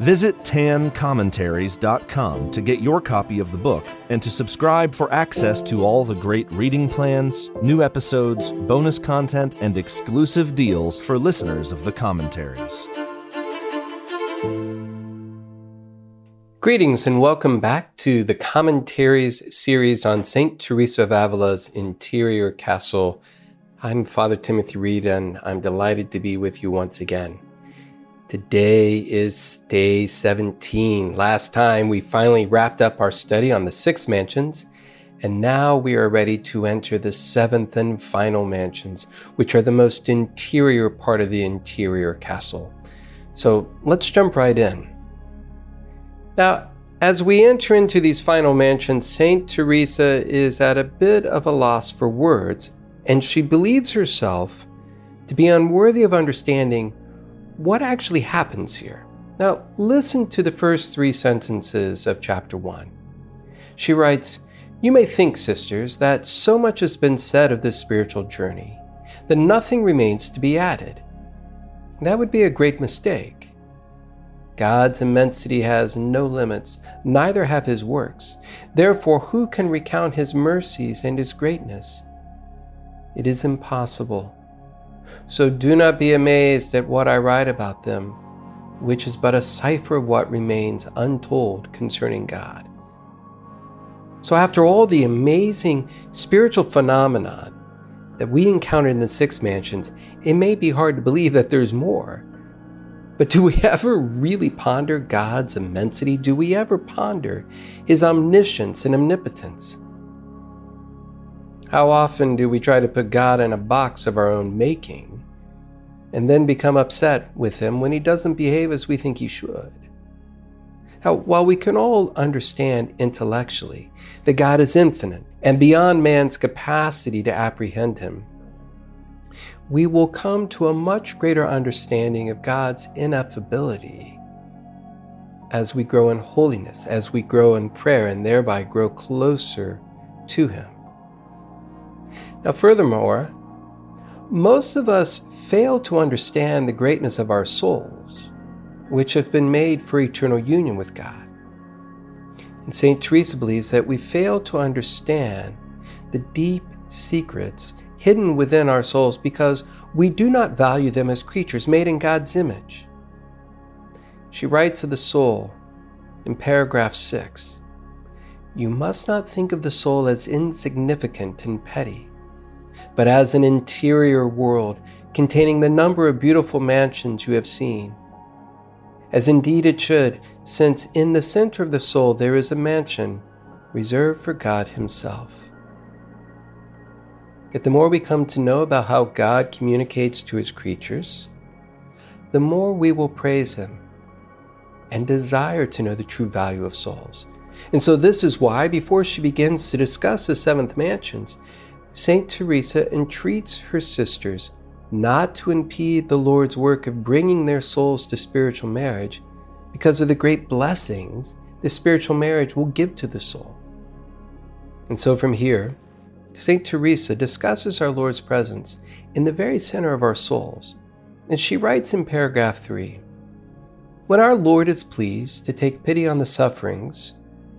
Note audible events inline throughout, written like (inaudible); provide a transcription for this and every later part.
Visit tancommentaries.com to get your copy of the book and to subscribe for access to all the great reading plans, new episodes, bonus content, and exclusive deals for listeners of the commentaries. Greetings and welcome back to the Commentaries series on St. Teresa of Avila's interior castle. I'm Father Timothy Reed and I'm delighted to be with you once again. Today is day 17. Last time we finally wrapped up our study on the six mansions, and now we are ready to enter the seventh and final mansions, which are the most interior part of the interior castle. So let's jump right in. Now, as we enter into these final mansions, St. Teresa is at a bit of a loss for words, and she believes herself to be unworthy of understanding what actually happens here. Now, listen to the first three sentences of chapter 1. She writes, You may think, sisters, that so much has been said of this spiritual journey that nothing remains to be added. That would be a great mistake. God's immensity has no limits, neither have his works. Therefore, who can recount his mercies and his greatness? It is impossible. So do not be amazed at what I write about them, which is but a cipher of what remains untold concerning God. So, after all the amazing spiritual phenomenon that we encountered in the six mansions, it may be hard to believe that there's more. But do we (laughs) ever really ponder God's immensity? Do we ever ponder His omniscience and omnipotence? How often do we try to put God in a box of our own making and then become upset with Him when He doesn't behave as we think He should? How, while we can all understand intellectually that God is infinite and beyond man's capacity to apprehend Him, we will come to a much greater understanding of God's ineffability as we grow in holiness, as we grow in prayer, and thereby grow closer to Him. Now, furthermore, most of us fail to understand the greatness of our souls, which have been made for eternal union with God. And St. Teresa believes that we fail to understand the deep secrets hidden within our souls because we do not value them as creatures made in God's image. She writes of the soul in paragraph 6 You must not think of the soul as insignificant and petty, but as an interior world containing the number of beautiful mansions you have seen. As indeed it should, since in the center of the soul there is a mansion reserved for God Himself. Yet the more we come to know about how God communicates to his creatures, the more we will praise him and desire to know the true value of souls. And so, this is why, before she begins to discuss the seventh mansions, St. Teresa entreats her sisters not to impede the Lord's work of bringing their souls to spiritual marriage because of the great blessings the spiritual marriage will give to the soul. And so, from here, St. Teresa discusses our Lord's presence in the very center of our souls, and she writes in paragraph 3 When our Lord is pleased to take pity on the sufferings,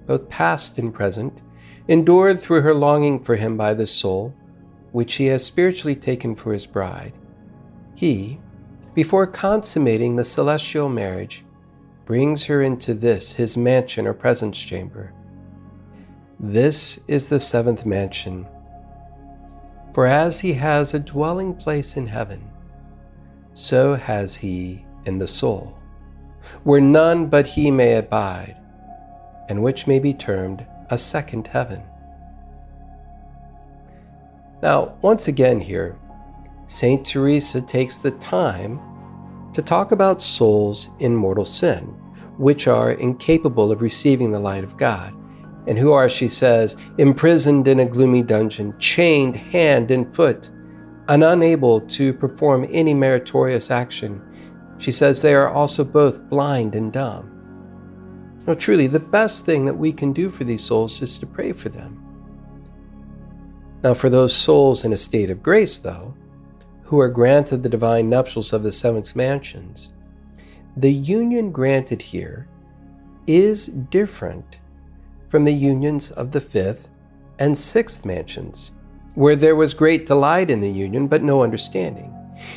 both past and present, endured through her longing for Him by the soul, which He has spiritually taken for His bride, He, before consummating the celestial marriage, brings her into this, His mansion or presence chamber. This is the seventh mansion for as he has a dwelling place in heaven, so has he in the soul, where none but he may abide, and which may be termed a second heaven. Now, once again, here, St. Teresa takes the time to talk about souls in mortal sin, which are incapable of receiving the light of God, and who are, she says, imprisoned in a gloomy dungeon, chained hand and foot, and unable to perform any meritorious action. She says they are also both blind and dumb. No, truly, the best thing that we can do for these souls is to pray for them. Now, for those souls in a state of grace, though, who are granted the divine nuptials of the seventh mansions, the union granted here is different from the unions of the fifth and sixth mansions, where there was great delight in the union but no understanding.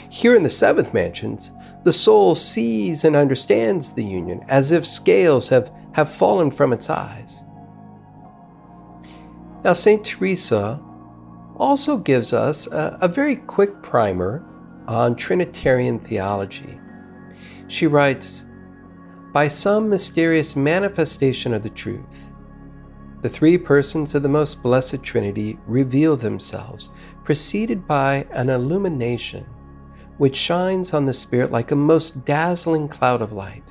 Here in the seventh mansions, the soul sees and understands the union as if scales have, have fallen from its eyes. Now, St. Teresa also gives us a, a very quick primer on Trinitarian theology. She writes, By some mysterious manifestation of the truth, the three persons of the most blessed Trinity reveal themselves, preceded by an illumination which shines on the Spirit like a most dazzling cloud of light.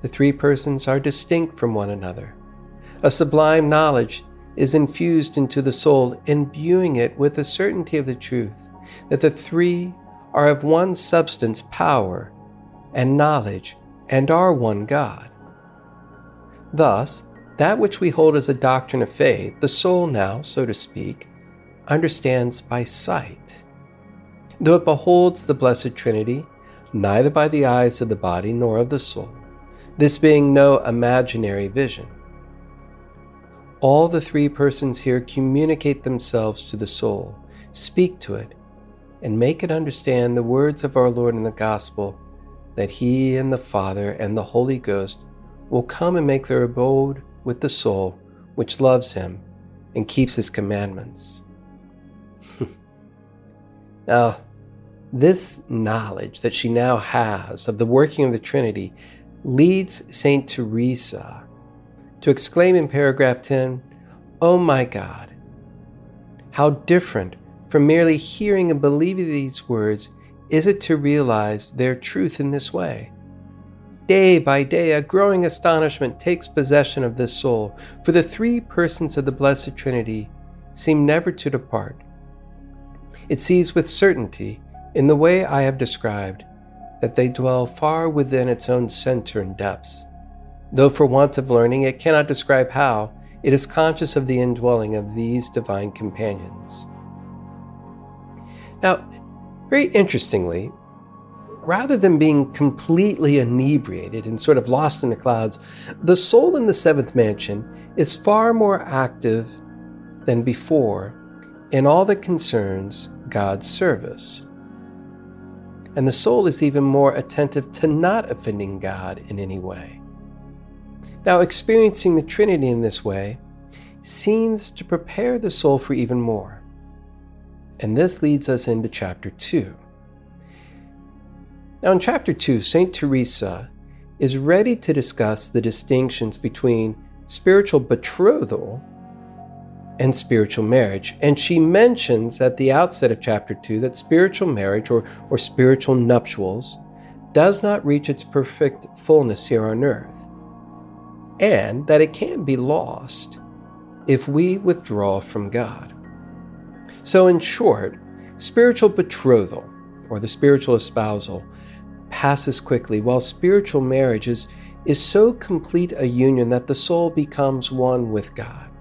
The three persons are distinct from one another. A sublime knowledge is infused into the soul, imbuing it with the certainty of the truth that the three are of one substance, power, and knowledge, and are one God. Thus, that which we hold as a doctrine of faith, the soul now, so to speak, understands by sight. Though it beholds the Blessed Trinity, neither by the eyes of the body nor of the soul, this being no imaginary vision. All the three persons here communicate themselves to the soul, speak to it, and make it understand the words of our Lord in the Gospel that He and the Father and the Holy Ghost will come and make their abode with the soul which loves him and keeps his commandments. (laughs) now, this knowledge that she now has of the working of the Trinity leads St. Teresa to exclaim in paragraph 10, Oh my God, how different from merely hearing and believing these words is it to realize their truth in this way. Day by day, a growing astonishment takes possession of this soul, for the three persons of the Blessed Trinity seem never to depart. It sees with certainty, in the way I have described, that they dwell far within its own center and depths. Though for want of learning it cannot describe how, it is conscious of the indwelling of these divine companions. Now, very interestingly, rather than being completely inebriated and sort of lost in the clouds, the soul in the seventh mansion is far more active than before in all that concerns God's service. And the soul is even more attentive to not offending God in any way. Now, experiencing the Trinity in this way seems to prepare the soul for even more. And this leads us into chapter 2. Now, in chapter 2, St. Teresa is ready to discuss the distinctions between spiritual betrothal and spiritual marriage. And she mentions at the outset of chapter 2 that spiritual marriage or, or spiritual nuptials does not reach its perfect fullness here on earth, and that it can be lost if we withdraw from God. So, in short, spiritual betrothal or the spiritual espousal passes quickly, while spiritual marriage is, is so complete a union that the soul becomes one with God.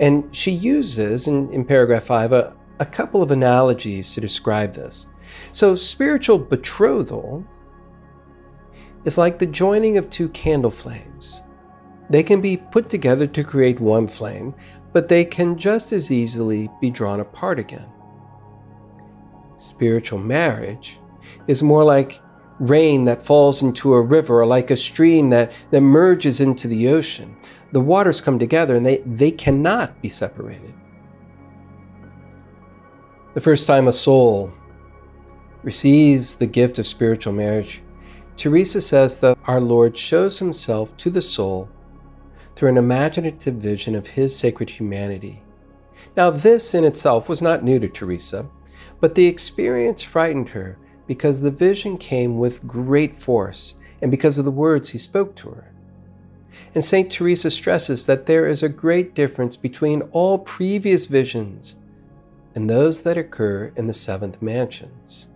And she uses in, in paragraph 5 a, a couple of analogies to describe this. So, spiritual betrothal is like the joining of two candle flames. They can be put together to create one flame, but they can just as easily be drawn apart again. Spiritual marriage is more like rain that falls into a river or like a stream that, that merges into the ocean. The waters come together and they, they cannot be separated. The first time a soul receives the gift of spiritual marriage, Teresa says that our Lord shows himself to the soul through an imaginative vision of his sacred humanity. Now, this in itself was not new to Teresa, but the experience frightened her because the vision came with great force and because of the words he spoke to her. And St. Teresa stresses that there is a great difference between all previous visions and those that occur in the seventh mansions.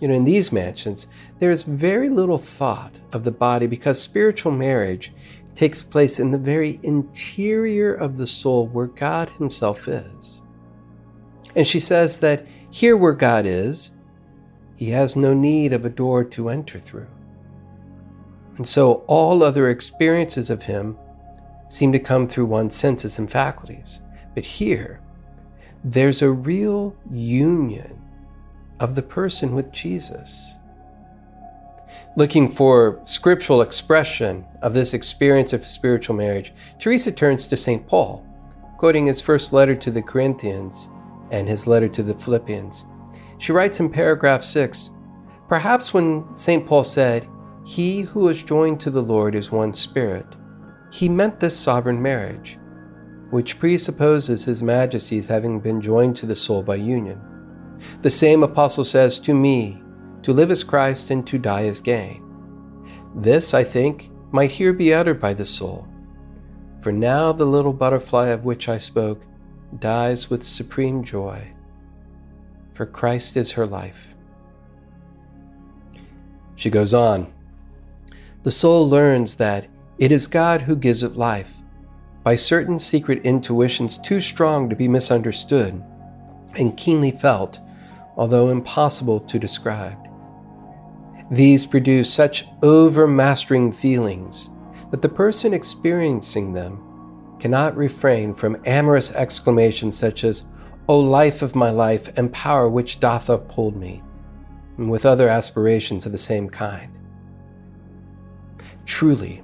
You know, in these mansions, there is very little thought of the body because spiritual marriage takes place in the very interior of the soul where God Himself is. And she says that here where God is, He has no need of a door to enter through. And so all other experiences of Him seem to come through one's senses and faculties. But here, there's a real union of the person with Jesus. Looking for scriptural expression of this experience of spiritual marriage, Teresa turns to St. Paul, quoting his first letter to the Corinthians and his letter to the Philippians. She writes in paragraph 6 Perhaps when St. Paul said, He who is joined to the Lord is one spirit, he meant this sovereign marriage, which presupposes His Majesty's having been joined to the soul by union. The same apostle says, To me, to live is Christ and to die is gain. This, I think, might here be uttered by the soul. For now the little butterfly of which I spoke dies with supreme joy, for Christ is her life. She goes on The soul learns that it is God who gives it life by certain secret intuitions too strong to be misunderstood and keenly felt, although impossible to describe. These produce such overmastering feelings that the person experiencing them cannot refrain from amorous exclamations such as, O life of my life, and power which doth uphold me, and with other aspirations of the same kind. Truly,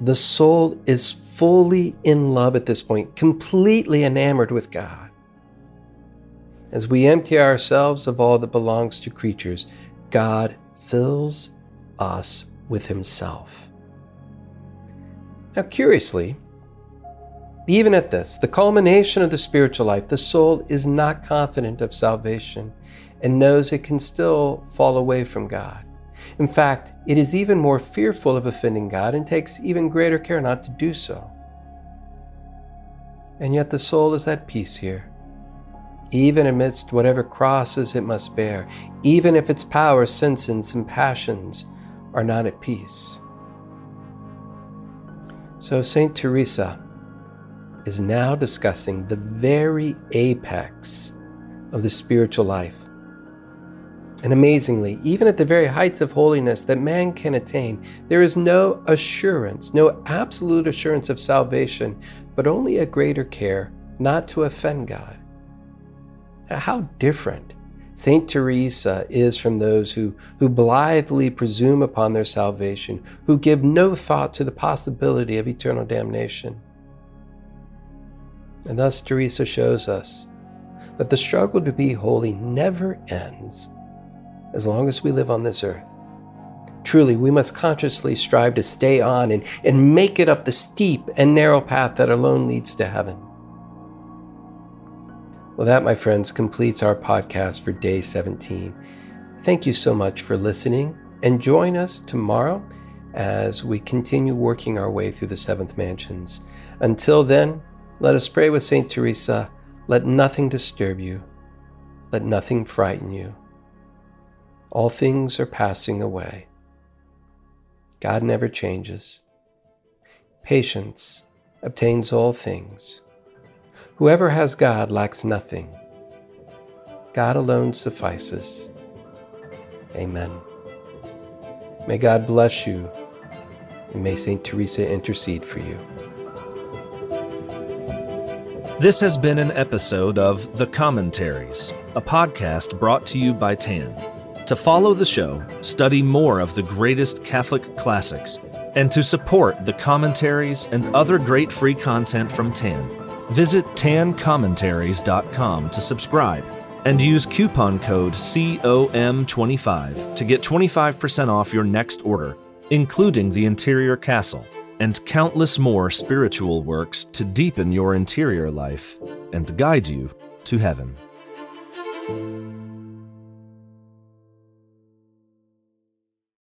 the soul is fully in love at this point, completely enamored with God. As we empty ourselves of all that belongs to creatures, God fills us with Himself. Now, curiously, even at this, the culmination of the spiritual life, the soul is not confident of salvation and knows it can still fall away from God. In fact, it is even more fearful of offending God and takes even greater care not to do so. And yet the soul is at peace here, even amidst whatever crosses it must bear, even if its power, senses, and passions are not at peace. So, St. Teresa, is now discussing the very apex of the spiritual life. And amazingly, even at the very heights of holiness that man can attain, there is no assurance, no absolute assurance of salvation, but only a greater care not to offend God. How different Saint Teresa is from those who, who blithely presume upon their salvation, who give no thought to the possibility of eternal damnation. And thus, Teresa shows us that the struggle to be holy never ends as long as we live on this earth. Truly, we must consciously strive to stay on and, and make it up the steep and narrow path that alone leads to heaven. Well, that, my friends, completes our podcast for day 17. Thank you so much for listening, and join us tomorrow as we continue working our way through the seventh mansions. Until then, let us pray with St. Teresa let nothing disturb you, let nothing frighten you. All things are passing away. God never changes. Patience obtains all things. Whoever has God lacks nothing. God alone suffices. Amen. May God bless you, and may St. Teresa intercede for you. This has been an episode of The Commentaries, a podcast brought to you by TAN. To follow the show, study more of the greatest Catholic classics, and to support the commentaries and other great free content from TAN, visit tancommentaries.com to subscribe and use coupon code COM25 to get 25% off your next order, including the interior castle and countless more spiritual works to deepen your interior life and guide you to heaven.